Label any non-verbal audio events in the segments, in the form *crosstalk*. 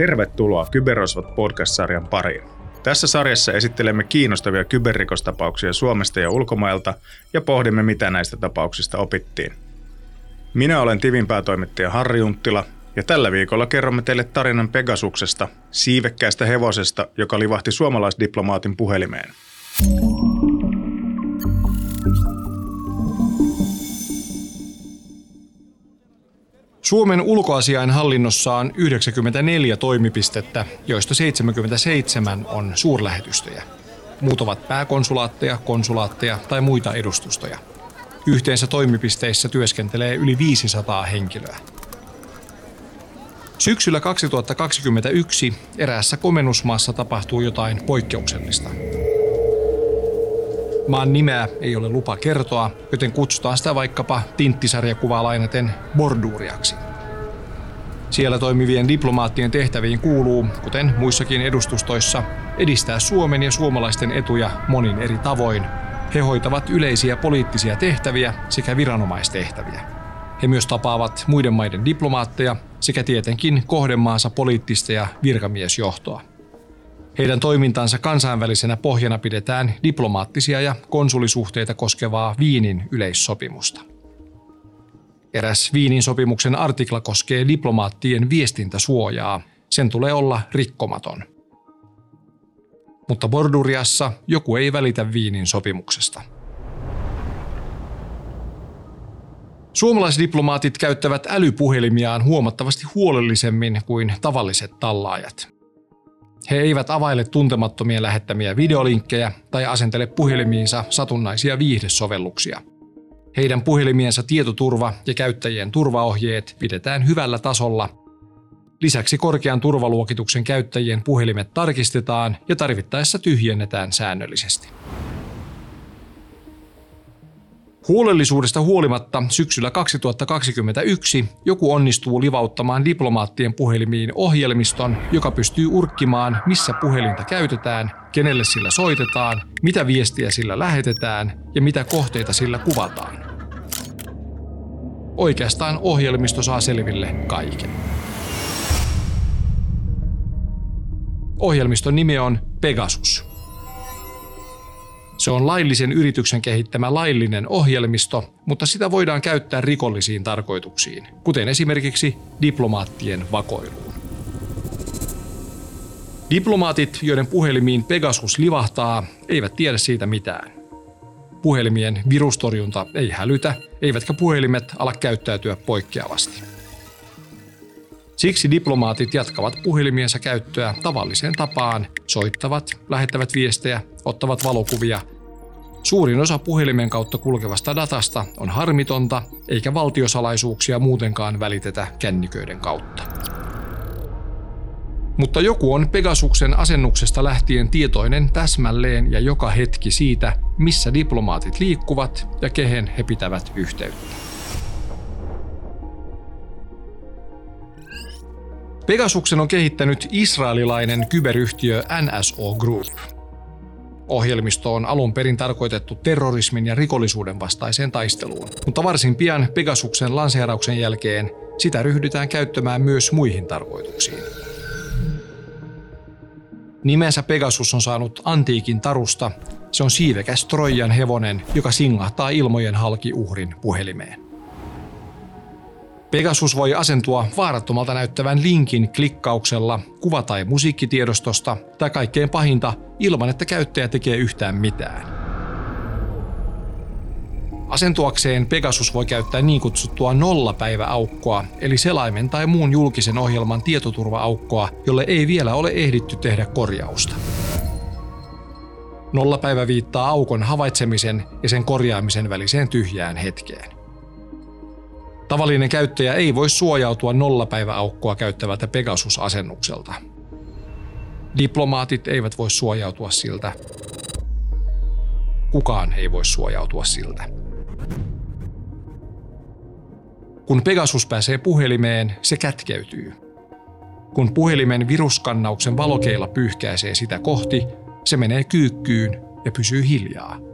Tervetuloa Kyberosvat podcast-sarjan pariin. Tässä sarjassa esittelemme kiinnostavia kyberrikostapauksia Suomesta ja ulkomailta ja pohdimme, mitä näistä tapauksista opittiin. Minä olen Tivin päätoimittaja Harri Junttila ja tällä viikolla kerromme teille tarinan Pegasuksesta, siivekkäästä hevosesta, joka livahti suomalaisdiplomaatin puhelimeen. Suomen ulkoasiain hallinnossa on 94 toimipistettä, joista 77 on suurlähetystöjä. Muut ovat pääkonsulaatteja, konsulaatteja tai muita edustustoja. Yhteensä toimipisteissä työskentelee yli 500 henkilöä. Syksyllä 2021 eräässä komennusmaassa tapahtuu jotain poikkeuksellista. Maan nimeä ei ole lupa kertoa, joten kutsutaan sitä vaikkapa tinttisarjakuvaa lainaten borduuriaksi. Siellä toimivien diplomaattien tehtäviin kuuluu, kuten muissakin edustustoissa, edistää Suomen ja suomalaisten etuja monin eri tavoin. He hoitavat yleisiä poliittisia tehtäviä sekä viranomaistehtäviä. He myös tapaavat muiden maiden diplomaatteja sekä tietenkin kohdemaansa poliittista ja virkamiesjohtoa. Heidän toimintansa kansainvälisenä pohjana pidetään diplomaattisia ja konsulisuhteita koskevaa Viinin yleissopimusta. Eräs Viinin sopimuksen artikla koskee diplomaattien viestintäsuojaa. Sen tulee olla rikkomaton. Mutta Borduriassa joku ei välitä Viinin sopimuksesta. Suomalaisdiplomaatit käyttävät älypuhelimiaan huomattavasti huolellisemmin kuin tavalliset tallaajat – he eivät availe tuntemattomien lähettämiä videolinkkejä tai asentele puhelimiinsa satunnaisia viihdesovelluksia. Heidän puhelimiensa tietoturva ja käyttäjien turvaohjeet pidetään hyvällä tasolla. Lisäksi korkean turvaluokituksen käyttäjien puhelimet tarkistetaan ja tarvittaessa tyhjennetään säännöllisesti. Huolellisuudesta huolimatta syksyllä 2021 joku onnistuu livauttamaan diplomaattien puhelimiin ohjelmiston, joka pystyy urkkimaan, missä puhelinta käytetään, kenelle sillä soitetaan, mitä viestiä sillä lähetetään ja mitä kohteita sillä kuvataan. Oikeastaan ohjelmisto saa selville kaiken. Ohjelmiston nimi on Pegasus – se on laillisen yrityksen kehittämä laillinen ohjelmisto, mutta sitä voidaan käyttää rikollisiin tarkoituksiin, kuten esimerkiksi diplomaattien vakoiluun. Diplomaatit, joiden puhelimiin Pegasus livahtaa, eivät tiedä siitä mitään. Puhelimien virustorjunta ei hälytä, eivätkä puhelimet ala käyttäytyä poikkeavasti. Siksi diplomaatit jatkavat puhelimiensa käyttöä tavalliseen tapaan, soittavat, lähettävät viestejä, ottavat valokuvia. Suurin osa puhelimen kautta kulkevasta datasta on harmitonta, eikä valtiosalaisuuksia muutenkaan välitetä kännyköiden kautta. Mutta joku on Pegasuksen asennuksesta lähtien tietoinen täsmälleen ja joka hetki siitä, missä diplomaatit liikkuvat ja kehen he pitävät yhteyttä. Pegasuksen on kehittänyt israelilainen kyberyhtiö NSO Group. Ohjelmisto on alun perin tarkoitettu terrorismin ja rikollisuuden vastaiseen taisteluun, mutta varsin pian Pegasuksen lanseerauksen jälkeen sitä ryhdytään käyttämään myös muihin tarkoituksiin. Nimensä Pegasus on saanut antiikin tarusta. Se on siivekäs Trojan hevonen, joka singahtaa ilmojen halki uhrin puhelimeen. Pegasus voi asentua vaarattomalta näyttävän linkin klikkauksella kuva- tai musiikkitiedostosta tai kaikkein pahinta ilman, että käyttäjä tekee yhtään mitään. Asentuakseen Pegasus voi käyttää niin kutsuttua nollapäiväaukkoa, eli selaimen tai muun julkisen ohjelman tietoturva-aukkoa, jolle ei vielä ole ehditty tehdä korjausta. Nollapäivä viittaa aukon havaitsemisen ja sen korjaamisen väliseen tyhjään hetkeen. Tavallinen käyttäjä ei voi suojautua nollapäiväaukkoa käyttävältä Pegasus-asennukselta. Diplomaatit eivät voi suojautua siltä. Kukaan ei voi suojautua siltä. Kun Pegasus pääsee puhelimeen, se kätkeytyy. Kun puhelimen viruskannauksen valokeila pyyhkäisee sitä kohti, se menee kyykkyyn ja pysyy hiljaa.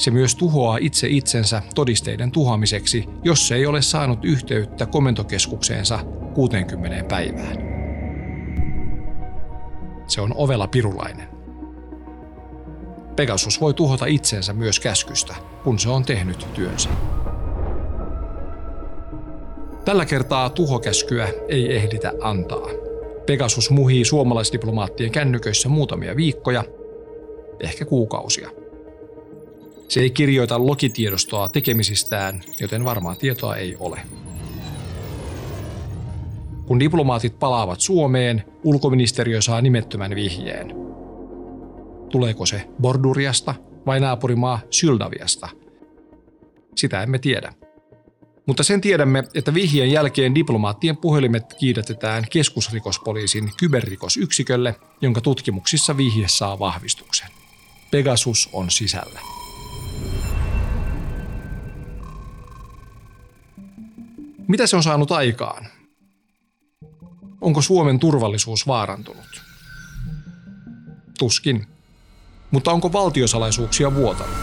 Se myös tuhoaa itse itsensä todisteiden tuhoamiseksi, jos se ei ole saanut yhteyttä komentokeskukseensa 60 päivään. se on ovela pirulainen. Pegasus voi tuhota itsensä myös käskystä, kun se on tehnyt työnsä. Tällä kertaa tuhokäskyä ei ehditä antaa. Pegasus muhii suomalaisdiplomaattien kännyköissä muutamia viikkoja, ehkä kuukausia. Se ei kirjoita lokitiedostoa tekemisistään, joten varmaa tietoa ei ole. Kun diplomaatit palaavat Suomeen, ulkoministeriö saa nimettömän vihjeen. Tuleeko se Borduriasta vai naapurimaa Syldaviasta? Sitä emme tiedä. Mutta sen tiedämme, että vihjeen jälkeen diplomaattien puhelimet kiidätetään keskusrikospoliisin kyberrikosyksikölle, jonka tutkimuksissa vihje saa vahvistuksen. Pegasus on sisällä. Mitä se on saanut aikaan? Onko Suomen turvallisuus vaarantunut? Tuskin. Mutta onko valtiosalaisuuksia vuotanut?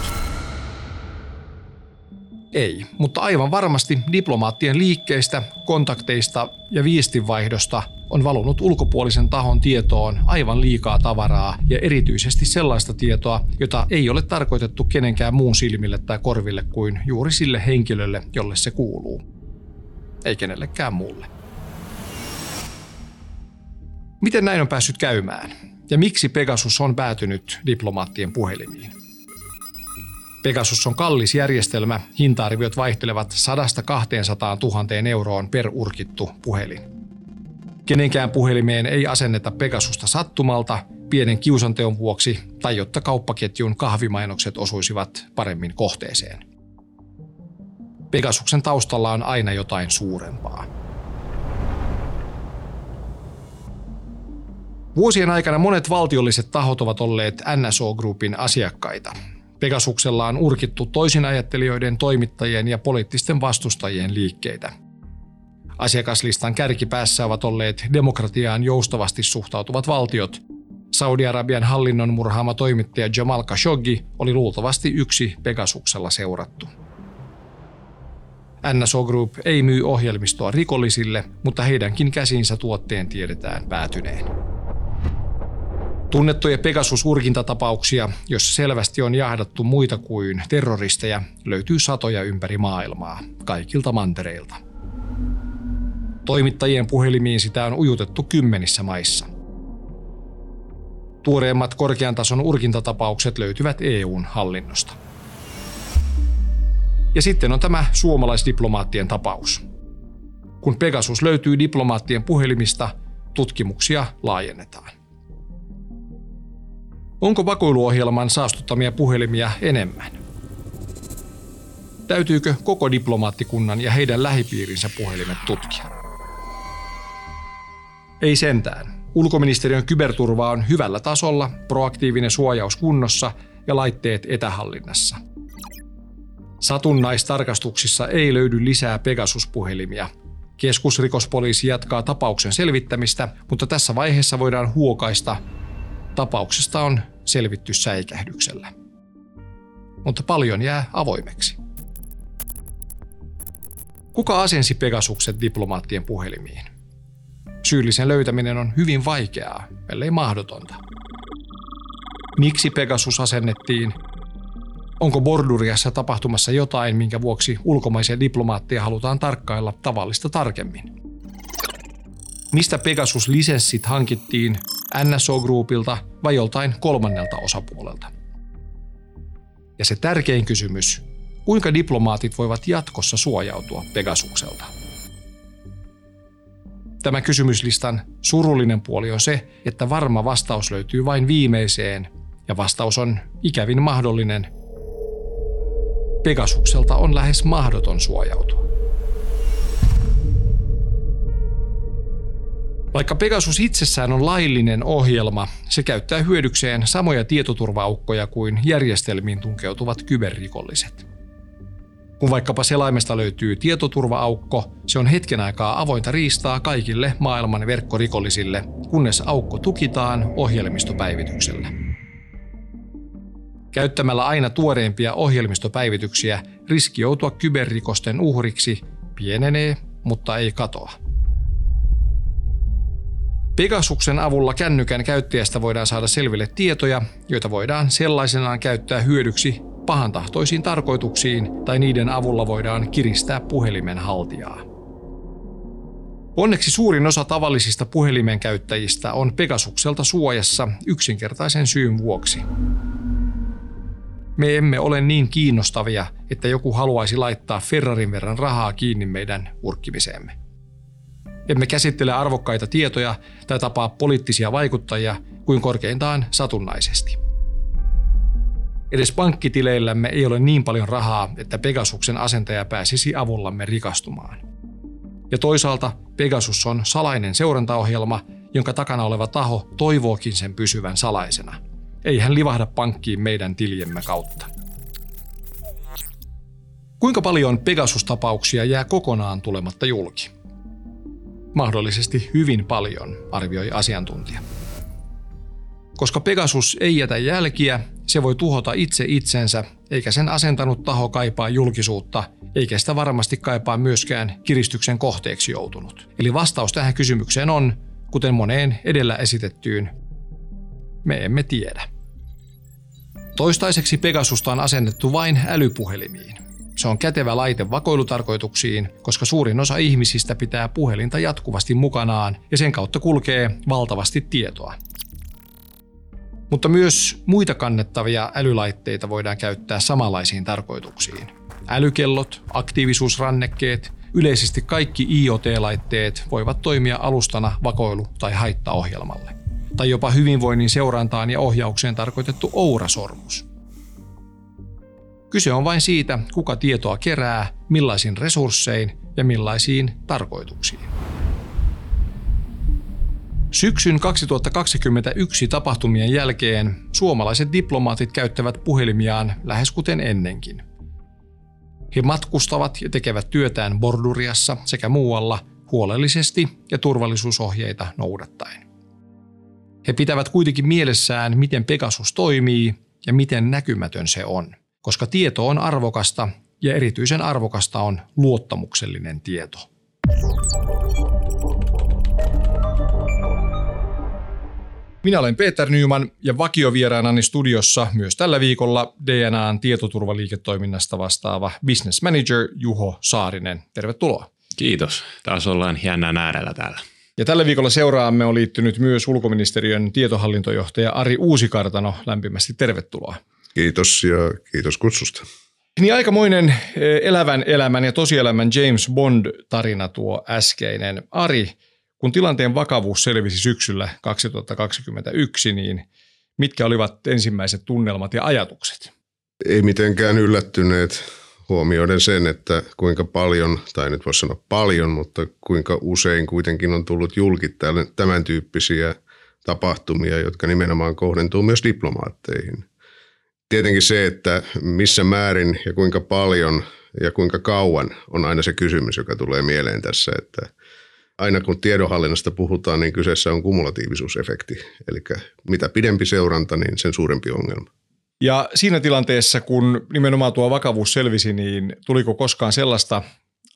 Ei, mutta aivan varmasti diplomaattien liikkeistä, kontakteista ja viestinvaihdosta on valunut ulkopuolisen tahon tietoon aivan liikaa tavaraa ja erityisesti sellaista tietoa, jota ei ole tarkoitettu kenenkään muun silmille tai korville kuin juuri sille henkilölle, jolle se kuuluu. Ei kenellekään muulle. Miten näin on päässyt käymään? Ja miksi Pegasus on päätynyt diplomaattien puhelimiin? Pegasus on kallis järjestelmä, hinta-arviot vaihtelevat 100-200 000 euroon per urkittu puhelin. Kenenkään puhelimeen ei asenneta Pegasusta sattumalta, pienen kiusanteon vuoksi tai jotta kauppaketjun kahvimainokset osuisivat paremmin kohteeseen. Pegasuksen taustalla on aina jotain suurempaa. Vuosien aikana monet valtiolliset tahot ovat olleet NSO Groupin asiakkaita. Pegasuksella on urkittu toisinajattelijoiden, toimittajien ja poliittisten vastustajien liikkeitä. Asiakaslistan kärkipäässä ovat olleet demokratiaan joustavasti suhtautuvat valtiot. Saudi-Arabian hallinnon murhaama toimittaja Jamal Khashoggi oli luultavasti yksi Pegasuksella seurattu. NSO Group ei myy ohjelmistoa rikollisille, mutta heidänkin käsinsä tuotteen tiedetään päätyneen. Tunnettuja Pegasus-urkintatapauksia, joissa selvästi on jahdattu muita kuin terroristeja, löytyy satoja ympäri maailmaa, kaikilta mantereilta. Toimittajien puhelimiin sitä on ujutettu kymmenissä maissa. Tuoreimmat korkean tason urkintatapaukset löytyvät EUn hallinnosta. Ja sitten on tämä suomalaisdiplomaattien tapaus. Kun Pegasus löytyy diplomaattien puhelimista, tutkimuksia laajennetaan. Onko vakoiluohjelman saastuttamia puhelimia enemmän? Täytyykö koko diplomaattikunnan ja heidän lähipiirinsä puhelimet tutkia? Ei sentään. Ulkoministeriön kyberturva on hyvällä tasolla, proaktiivinen suojaus kunnossa ja laitteet etähallinnassa. Satunnaistarkastuksissa ei löydy lisää Pegasus-puhelimia. Keskusrikospoliisi jatkaa tapauksen selvittämistä, mutta tässä vaiheessa voidaan huokaista, Tapauksesta on selvitty säikähdyksellä. Mutta paljon jää avoimeksi. Kuka asensi Pegasukset diplomaattien puhelimiin? Syyllisen löytäminen on hyvin vaikeaa, ellei mahdotonta. Miksi Pegasus asennettiin? Onko Borduriassa tapahtumassa jotain, minkä vuoksi ulkomaisia diplomaatteja halutaan tarkkailla tavallista tarkemmin? Mistä Pegasus-lisenssit hankittiin NSO Groupilta vai joltain kolmannelta osapuolelta? Ja se tärkein kysymys, kuinka diplomaatit voivat jatkossa suojautua Pegasukselta? Tämä kysymyslistan surullinen puoli on se, että varma vastaus löytyy vain viimeiseen, ja vastaus on ikävin mahdollinen. Pegasukselta on lähes mahdoton suojautua. Vaikka Pegasus itsessään on laillinen ohjelma, se käyttää hyödykseen samoja tietoturvaaukkoja kuin järjestelmiin tunkeutuvat kyberrikolliset. Kun vaikkapa selaimesta löytyy tietoturvaaukko, se on hetken aikaa avointa riistaa kaikille maailman verkkorikollisille, kunnes aukko tukitaan ohjelmistopäivityksellä. Käyttämällä aina tuoreimpia ohjelmistopäivityksiä riski joutua kyberrikosten uhriksi pienenee, mutta ei katoa. Pegasuksen avulla kännykän käyttäjästä voidaan saada selville tietoja, joita voidaan sellaisenaan käyttää hyödyksi pahantahtoisiin tarkoituksiin tai niiden avulla voidaan kiristää puhelimen haltijaa. Onneksi suurin osa tavallisista puhelimen käyttäjistä on Pegasukselta suojassa yksinkertaisen syyn vuoksi. Me emme ole niin kiinnostavia, että joku haluaisi laittaa Ferrarin verran rahaa kiinni meidän urkkimiseemme. Emme käsittele arvokkaita tietoja tai tapaa poliittisia vaikuttajia kuin korkeintaan satunnaisesti. Edes pankkitileillämme ei ole niin paljon rahaa, että Pegasuksen asentaja pääsisi avullamme rikastumaan. Ja toisaalta Pegasus on salainen seurantaohjelma, jonka takana oleva taho toivookin sen pysyvän salaisena. Ei hän livahda pankkiin meidän tiljemme kautta. Kuinka paljon Pegasus-tapauksia jää kokonaan tulematta julki? Mahdollisesti hyvin paljon, arvioi asiantuntija. Koska Pegasus ei jätä jälkiä, se voi tuhota itse itsensä, eikä sen asentanut taho kaipaa julkisuutta, eikä sitä varmasti kaipaa myöskään kiristyksen kohteeksi joutunut. Eli vastaus tähän kysymykseen on, kuten moneen edellä esitettyyn, me emme tiedä. Toistaiseksi Pegasusta on asennettu vain älypuhelimiin. Se on kätevä laite vakoilutarkoituksiin, koska suurin osa ihmisistä pitää puhelinta jatkuvasti mukanaan ja sen kautta kulkee valtavasti tietoa. Mutta myös muita kannettavia älylaitteita voidaan käyttää samanlaisiin tarkoituksiin. Älykellot, aktiivisuusrannekkeet, yleisesti kaikki IoT-laitteet voivat toimia alustana vakoilu- tai haittaohjelmalle. Tai jopa hyvinvoinnin seurantaan ja ohjaukseen tarkoitettu Oura-sormus. Kyse on vain siitä, kuka tietoa kerää, millaisin resurssein ja millaisiin tarkoituksiin. Syksyn 2021 tapahtumien jälkeen suomalaiset diplomaatit käyttävät puhelimiaan lähes kuten ennenkin. He matkustavat ja tekevät työtään Borduriassa sekä muualla huolellisesti ja turvallisuusohjeita noudattaen. He pitävät kuitenkin mielessään, miten Pegasus toimii ja miten näkymätön se on, koska tieto on arvokasta ja erityisen arvokasta on luottamuksellinen tieto. Minä olen Peter Nyman ja vakiovieraanani studiossa myös tällä viikolla DNAn tietoturvaliiketoiminnasta vastaava business manager Juho Saarinen. Tervetuloa. Kiitos. Taas ollaan jännän äärellä täällä. Ja tällä viikolla seuraamme on liittynyt myös ulkoministeriön tietohallintojohtaja Ari Uusikartano. Lämpimästi tervetuloa. Kiitos ja kiitos kutsusta. Niin aikamoinen eh, elävän elämän ja tosielämän James Bond-tarina tuo äskeinen. Ari, kun tilanteen vakavuus selvisi syksyllä 2021, niin mitkä olivat ensimmäiset tunnelmat ja ajatukset? Ei mitenkään yllättyneet huomioiden sen, että kuinka paljon, tai nyt voisi sanoa paljon, mutta kuinka usein kuitenkin on tullut julki tämän tyyppisiä tapahtumia, jotka nimenomaan kohdentuu myös diplomaatteihin. Tietenkin se, että missä määrin ja kuinka paljon ja kuinka kauan on aina se kysymys, joka tulee mieleen tässä, että – aina kun tiedonhallinnasta puhutaan, niin kyseessä on kumulatiivisuusefekti. Eli mitä pidempi seuranta, niin sen suurempi ongelma. Ja siinä tilanteessa, kun nimenomaan tuo vakavuus selvisi, niin tuliko koskaan sellaista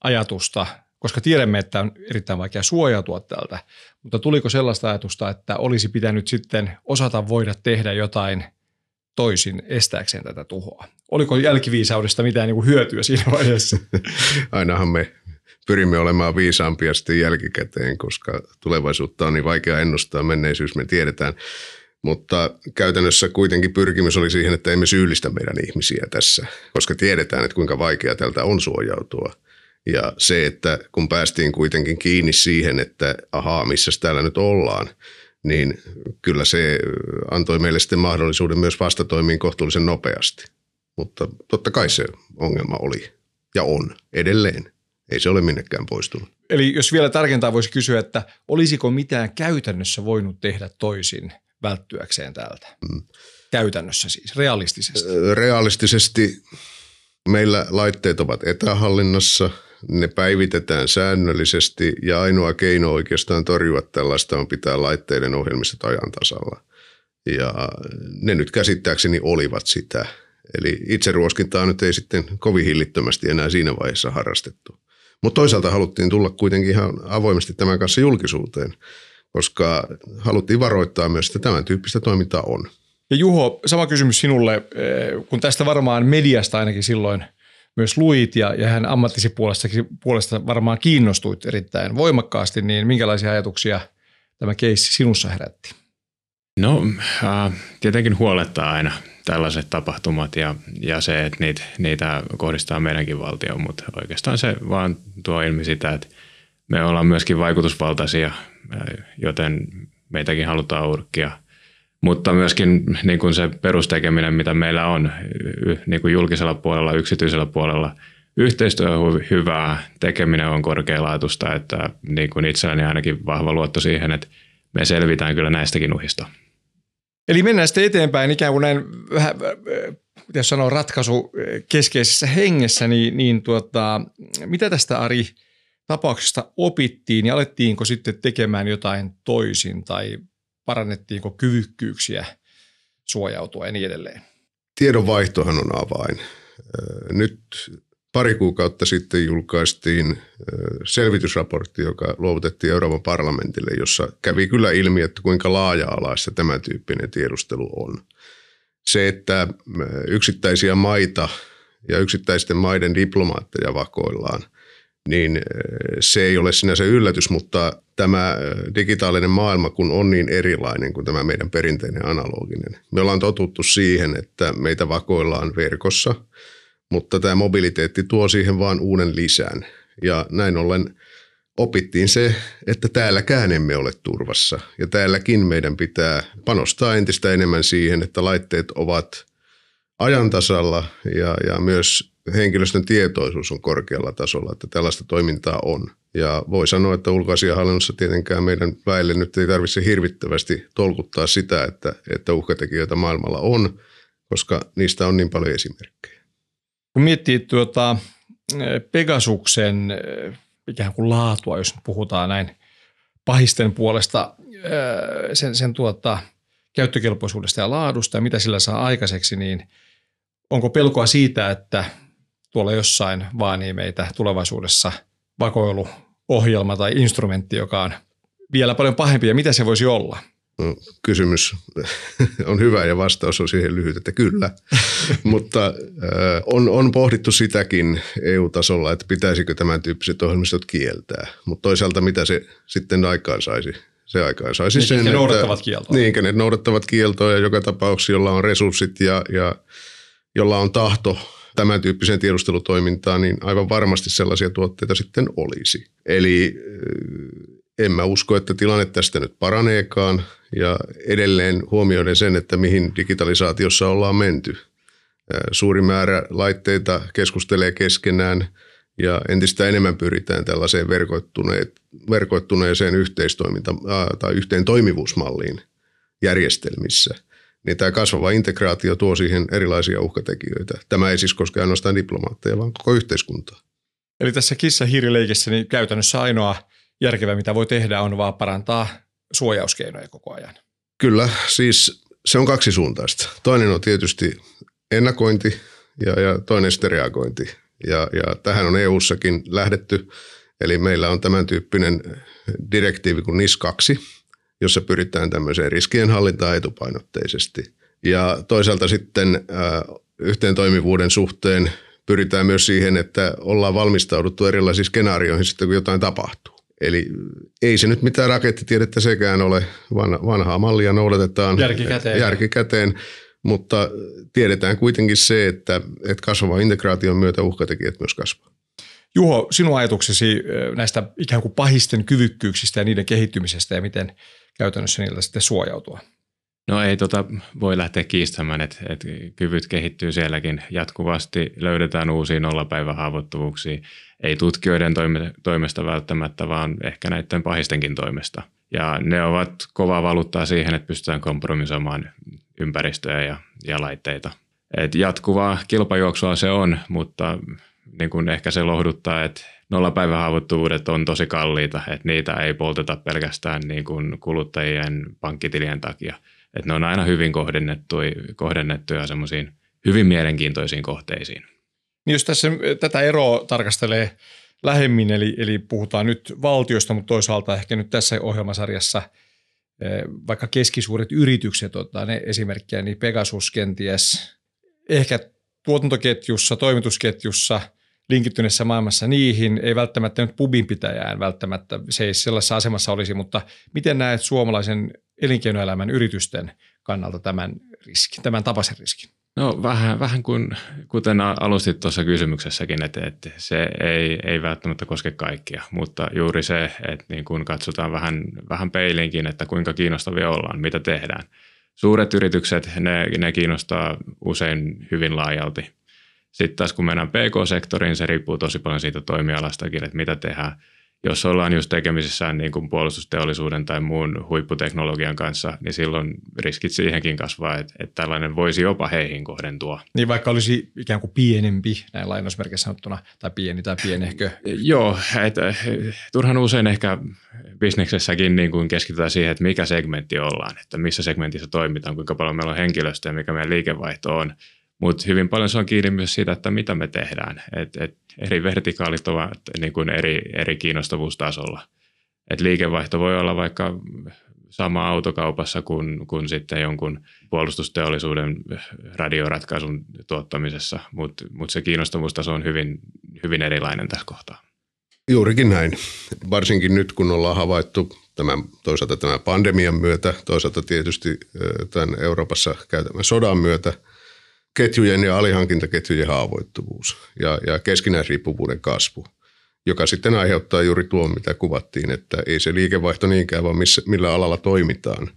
ajatusta, koska tiedämme, että on erittäin vaikea suojautua tältä, mutta tuliko sellaista ajatusta, että olisi pitänyt sitten osata voida tehdä jotain toisin estääkseen tätä tuhoa? Oliko jälkiviisaudesta mitään niin kuin hyötyä siinä vaiheessa? *laughs* Ainahan me pyrimme olemaan viisaampia sitten jälkikäteen, koska tulevaisuutta on niin vaikea ennustaa, menneisyys me tiedetään. Mutta käytännössä kuitenkin pyrkimys oli siihen, että emme syyllistä meidän ihmisiä tässä, koska tiedetään, että kuinka vaikea tältä on suojautua. Ja se, että kun päästiin kuitenkin kiinni siihen, että ahaa, missä täällä nyt ollaan, niin kyllä se antoi meille sitten mahdollisuuden myös vastatoimiin kohtuullisen nopeasti. Mutta totta kai se ongelma oli ja on edelleen. Ei se ole minnekään poistunut. Eli jos vielä tarkentaa voisi kysyä, että olisiko mitään käytännössä voinut tehdä toisin välttyäkseen täältä? Mm. Käytännössä siis, realistisesti. Realistisesti meillä laitteet ovat etähallinnassa, ne päivitetään säännöllisesti ja ainoa keino oikeastaan torjua tällaista on pitää laitteiden ohjelmistot ajan tasalla. Ja ne nyt käsittääkseni olivat sitä. Eli itseruoskintaa nyt ei sitten kovin hillittömästi enää siinä vaiheessa harrastettu. Mutta toisaalta haluttiin tulla kuitenkin ihan avoimesti tämän kanssa julkisuuteen, koska haluttiin varoittaa myös, että tämän tyyppistä toimintaa on. Ja Juho, sama kysymys sinulle, eh, kun tästä varmaan mediasta ainakin silloin myös luit ja, ja hän ammattisi puolesta, puolesta varmaan kiinnostuit erittäin voimakkaasti, niin minkälaisia ajatuksia tämä keissi sinussa herätti? No äh, tietenkin huolettaa aina tällaiset tapahtumat ja, ja se, että niitä, niitä kohdistaa meidänkin valtioon, mutta oikeastaan se vaan tuo ilmi sitä, että me ollaan myöskin vaikutusvaltaisia, äh, joten meitäkin halutaan urkkia. Mutta myöskin niin kuin se perustekeminen, mitä meillä on niin kuin julkisella puolella, yksityisellä puolella, yhteistyö on hyvää, tekeminen on korkealaatuista, että niin kuin itselläni ainakin vahva luotto siihen, että me selvitään kyllä näistäkin uhista. Eli mennään sitten eteenpäin ikään kuin näin vähän, jos sanoo ratkaisu keskeisessä hengessä, niin, niin tuota, mitä tästä Ari tapauksesta opittiin ja alettiinko sitten tekemään jotain toisin tai parannettiinko kyvykkyyksiä suojautua ja niin edelleen? Tiedonvaihtohan on avain. Nyt pari kuukautta sitten julkaistiin selvitysraportti, joka luovutettiin Euroopan parlamentille, jossa kävi kyllä ilmi, että kuinka laaja-alaista tämä tyyppinen tiedustelu on. Se, että yksittäisiä maita ja yksittäisten maiden diplomaatteja vakoillaan, niin se ei ole sinänsä yllätys, mutta tämä digitaalinen maailma, kun on niin erilainen kuin tämä meidän perinteinen analoginen. Me ollaan totuttu siihen, että meitä vakoillaan verkossa – mutta tämä mobiliteetti tuo siihen vaan uuden lisän. Ja näin ollen opittiin se, että täälläkään emme ole turvassa. Ja täälläkin meidän pitää panostaa entistä enemmän siihen, että laitteet ovat ajantasalla ja, ja myös henkilöstön tietoisuus on korkealla tasolla, että tällaista toimintaa on. Ja voi sanoa, että ulkoasiahallinnossa tietenkään meidän väelle nyt ei tarvitse hirvittävästi tolkuttaa sitä, että, että uhkatekijöitä maailmalla on, koska niistä on niin paljon esimerkkejä. Kun miettii tuota Pegasuksen ikään kuin laatua, jos puhutaan näin pahisten puolesta, sen, sen tuota, käyttökelpoisuudesta ja laadusta ja mitä sillä saa aikaiseksi, niin onko pelkoa siitä, että tuolla jossain vaanii meitä tulevaisuudessa vakoiluohjelma tai instrumentti, joka on vielä paljon pahempi ja mitä se voisi olla? No, kysymys on hyvä ja vastaus on siihen lyhyt, että kyllä. *laughs* Mutta on, on pohdittu sitäkin EU-tasolla, että pitäisikö tämän tyyppiset ohjelmistot kieltää. Mutta toisaalta mitä se sitten aikaan saisi? Se aikaan saisi niin, sen, ne noudattavat kieltoa. Niin, ne noudattavat kieltoa ja joka tapauksessa, jolla on resurssit ja, ja jolla on tahto tämän tyyppiseen tiedustelutoimintaan, niin aivan varmasti sellaisia tuotteita sitten olisi. Eli en mä usko, että tilanne tästä nyt paraneekaan ja edelleen huomioiden sen, että mihin digitalisaatiossa ollaan menty. Suuri määrä laitteita keskustelee keskenään ja entistä enemmän pyritään tällaiseen verkoittuneeseen yhteistoiminta- tai yhteen toimivuusmalliin järjestelmissä. Niin tämä kasvava integraatio tuo siihen erilaisia uhkatekijöitä. Tämä ei siis koske ainoastaan diplomaatteja, vaan koko yhteiskuntaa. Eli tässä kissa-hiirileikissä niin käytännössä ainoa järkevä, mitä voi tehdä, on vaan parantaa suojauskeinoja koko ajan. Kyllä, siis se on kaksisuuntaista. Toinen on tietysti ennakointi ja, ja toinen sitten reagointi. Ja, ja tähän on EU-sakin lähdetty. Eli meillä on tämän tyyppinen direktiivi kuin NIS 2, jossa pyritään tämmöiseen riskienhallintaan etupainotteisesti. Ja toisaalta sitten äh, yhteen toimivuuden suhteen pyritään myös siihen, että ollaan valmistauduttu erilaisiin skenaarioihin sitten, kun jotain tapahtuu. Eli ei se nyt mitään rakettitiedettä sekään ole. Vanhaa mallia noudatetaan järkikäteen, järkikäteen mutta tiedetään kuitenkin se, että, että kasvavan integraation myötä uhkatekijät myös kasvaa. Juho, sinun ajatuksesi näistä ikään kuin pahisten kyvykkyyksistä ja niiden kehittymisestä ja miten käytännössä niiltä sitten suojautua? No ei tota voi lähteä kiistämään, että, että kyvyt kehittyy sielläkin jatkuvasti, löydetään uusia nollapäivähaavoittuvuuksia, ei tutkijoiden toime, toimesta välttämättä, vaan ehkä näiden pahistenkin toimesta. Ja ne ovat kovaa valuuttaa siihen, että pystytään kompromisoimaan ympäristöä ja, ja laitteita. Et jatkuvaa kilpajuoksua se on, mutta niin kuin ehkä se lohduttaa, että nollapäivähaavoittuvuudet on tosi kalliita, että niitä ei polteta pelkästään niin kuin kuluttajien pankkitilien takia – että ne on aina hyvin kohdennettuja, kohdennettuja semmoisiin hyvin mielenkiintoisiin kohteisiin. Niin jos tässä tätä eroa tarkastelee lähemmin, eli, eli puhutaan nyt valtiosta, mutta toisaalta ehkä nyt tässä ohjelmasarjassa vaikka keskisuuret yritykset, ottaa ne esimerkkejä, niin Pegasus kenties ehkä tuotantoketjussa, toimitusketjussa, linkittyneessä maailmassa niihin, ei välttämättä nyt pubin pitäjään välttämättä, se ei sellaisessa asemassa olisi, mutta miten näet suomalaisen elinkeinoelämän yritysten kannalta tämän riskin, tämän tapaisen riskin? No vähän, vähän kuin, kuten alustit tuossa kysymyksessäkin, että, että se ei, ei välttämättä koske kaikkia, mutta juuri se, että niin kun katsotaan vähän, vähän peiliinkin, että kuinka kiinnostavia ollaan, mitä tehdään. Suuret yritykset, ne, ne kiinnostaa usein hyvin laajalti. Sitten taas kun mennään PK-sektoriin, se riippuu tosi paljon siitä toimialastakin, että mitä tehdään – jos ollaan just tekemisissä niin kuin puolustusteollisuuden tai muun huipputeknologian kanssa, niin silloin riskit siihenkin kasvaa, että, että tällainen voisi jopa heihin kohdentua. Niin vaikka olisi ikään kuin pienempi, näin lainausmerkeissä sanottuna, tai pieni tai pienehkö. Joo, että turhan usein ehkä bisneksessäkin niin kuin keskitytään siihen, että mikä segmentti ollaan, että missä segmentissä toimitaan, kuinka paljon meillä on henkilöstöä, mikä meidän liikevaihto on. Mutta hyvin paljon se on kiinni myös siitä, että mitä me tehdään. Et, et eri vertikaalit ovat niin kuin eri, eri kiinnostavuustasolla. Et liikevaihto voi olla vaikka sama autokaupassa kuin, kuin sitten jonkun puolustusteollisuuden radioratkaisun tuottamisessa, mutta mut se kiinnostavuustaso on hyvin, hyvin erilainen tässä kohtaa. Juurikin näin. Varsinkin nyt, kun ollaan havaittu tämän, toisaalta tämän pandemian myötä, toisaalta tietysti tämän Euroopassa käytävän sodan myötä – ketjujen ja alihankintaketjujen haavoittuvuus ja, ja keskinäisriippuvuuden kasvu, joka sitten aiheuttaa juuri tuon, mitä kuvattiin, että ei se liikevaihto niinkään, vaan missä, millä alalla toimitaan.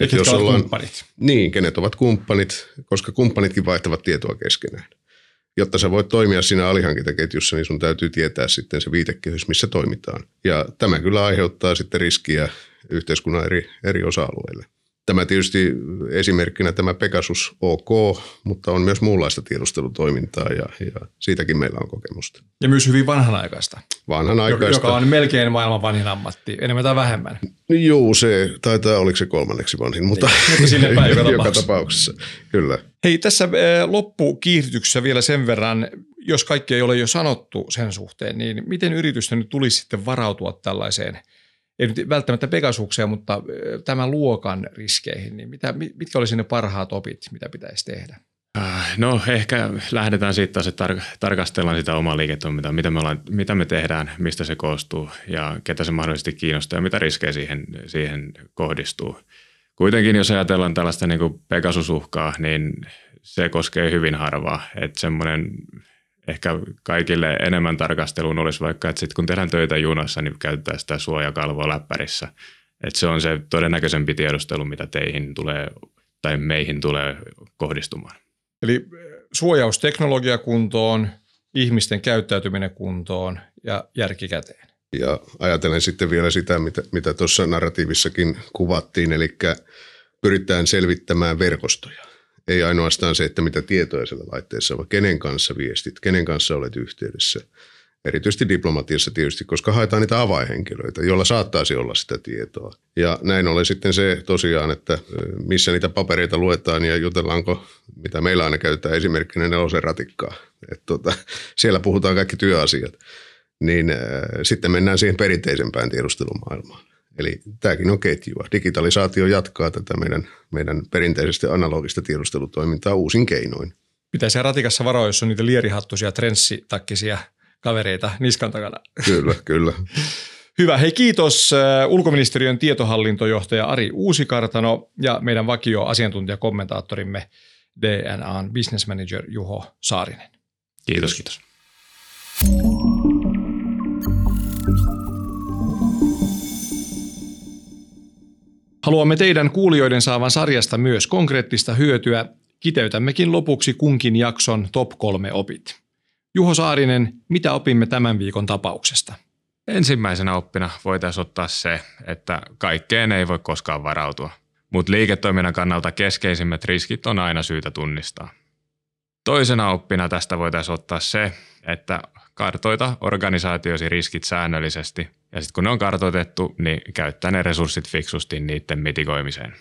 Et jos ollaan, kumppanit. Niin, kenet ovat kumppanit, koska kumppanitkin vaihtavat tietoa keskenään. Jotta sä voit toimia siinä alihankintaketjussa, niin sun täytyy tietää sitten se viitekehys, missä toimitaan. Ja tämä kyllä aiheuttaa sitten riskiä yhteiskunnan eri, eri osa-alueille. Tämä tietysti esimerkkinä tämä Pegasus OK, mutta on myös muunlaista tiedustelutoimintaa ja, ja siitäkin meillä on kokemusta. Ja myös hyvin vanhanaikaista. Vanhanaikaista. Joka on melkein maailman vanhin ammatti, enemmän tai vähemmän. Joo, se taitaa, oliko se kolmanneksi vanhin, mutta, niin, mutta sinne päin joka, joka tapauksessa. Kyllä. Hei, tässä eh, loppukiihdytyksessä vielä sen verran, jos kaikki ei ole jo sanottu sen suhteen, niin miten yritysten nyt tulisi sitten varautua tällaiseen – ei nyt välttämättä Pegasuksia, mutta tämän luokan riskeihin, niin mitä, mitkä olisi ne parhaat opit, mitä pitäisi tehdä? Äh, no ehkä lähdetään siitä taas, että tar- tarkastellaan sitä omaa liiketoimintaa, mitä me, ollaan, mitä me tehdään, mistä se koostuu ja ketä se mahdollisesti kiinnostaa ja mitä riskejä siihen, siihen kohdistuu. Kuitenkin jos ajatellaan tällaista niin Pegasus-uhkaa, niin se koskee hyvin harvaa. Että semmoinen ehkä kaikille enemmän tarkasteluun olisi vaikka, että sitten kun tehdään töitä junassa, niin käytetään sitä suojakalvoa läppärissä. Että se on se todennäköisempi tiedustelu, mitä teihin tulee tai meihin tulee kohdistumaan. Eli suojausteknologia kuntoon, ihmisten käyttäytyminen kuntoon ja järki käteen. Ja ajatellen sitten vielä sitä, mitä, mitä tuossa narratiivissakin kuvattiin, eli pyritään selvittämään verkostoja ei ainoastaan se, että mitä tietoja siellä laitteessa on, kenen kanssa viestit, kenen kanssa olet yhteydessä. Erityisesti diplomatiassa tietysti, koska haetaan niitä avainhenkilöitä, joilla saattaisi olla sitä tietoa. Ja näin ollen sitten se tosiaan, että missä niitä papereita luetaan ja jutellaanko, mitä meillä aina käytetään esimerkkinä nelosen ratikkaa. Että tota, siellä puhutaan kaikki työasiat. Niin äh, sitten mennään siihen perinteisempään tiedustelumaailmaan. Eli tämäkin on ketjua. Digitalisaatio jatkaa tätä meidän, meidän perinteisesti analogista tiedustelutoimintaa uusin keinoin. Pitäisi ratikassa varoa, jos on niitä lierihattuisia, trenssitakkisia kavereita niskan takana. Kyllä, kyllä. *laughs* Hyvä. Hei kiitos äh, ulkoministeriön tietohallintojohtaja Ari Uusikartano ja meidän vakio asiantuntijakommentaattorimme DNAn business manager Juho Saarinen. Kiitos. Kiitos. Haluamme teidän kuulijoiden saavan sarjasta myös konkreettista hyötyä. Kiteytämmekin lopuksi kunkin jakson top kolme opit. Juho Saarinen, mitä opimme tämän viikon tapauksesta? Ensimmäisenä oppina voitaisiin ottaa se, että kaikkeen ei voi koskaan varautua, mutta liiketoiminnan kannalta keskeisimmät riskit on aina syytä tunnistaa. Toisena oppina tästä voitaisiin ottaa se, että kartoita organisaatiosi riskit säännöllisesti ja sitten kun ne on kartoitettu, niin käyttää ne resurssit fiksusti niiden mitigoimiseen.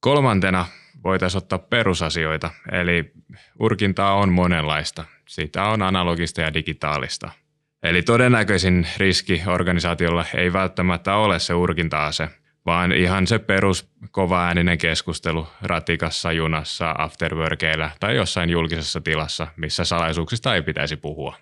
Kolmantena voitaisiin ottaa perusasioita, eli urkintaa on monenlaista. Sitä on analogista ja digitaalista. Eli todennäköisin riski organisaatiolla ei välttämättä ole se urkinta-ase, vaan ihan se perus kovaääninen keskustelu ratikassa, junassa, afterworkeilla tai jossain julkisessa tilassa, missä salaisuuksista ei pitäisi puhua.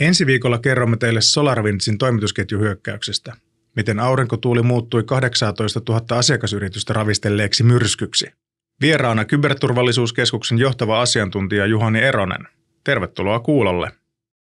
Ensi viikolla kerromme teille SolarWindsin toimitusketjuhyökkäyksestä, miten aurinkotuuli muuttui 18 000 asiakasyritystä ravistelleeksi myrskyksi. Vieraana Kyberturvallisuuskeskuksen johtava asiantuntija Juhani Eronen. Tervetuloa kuulolle.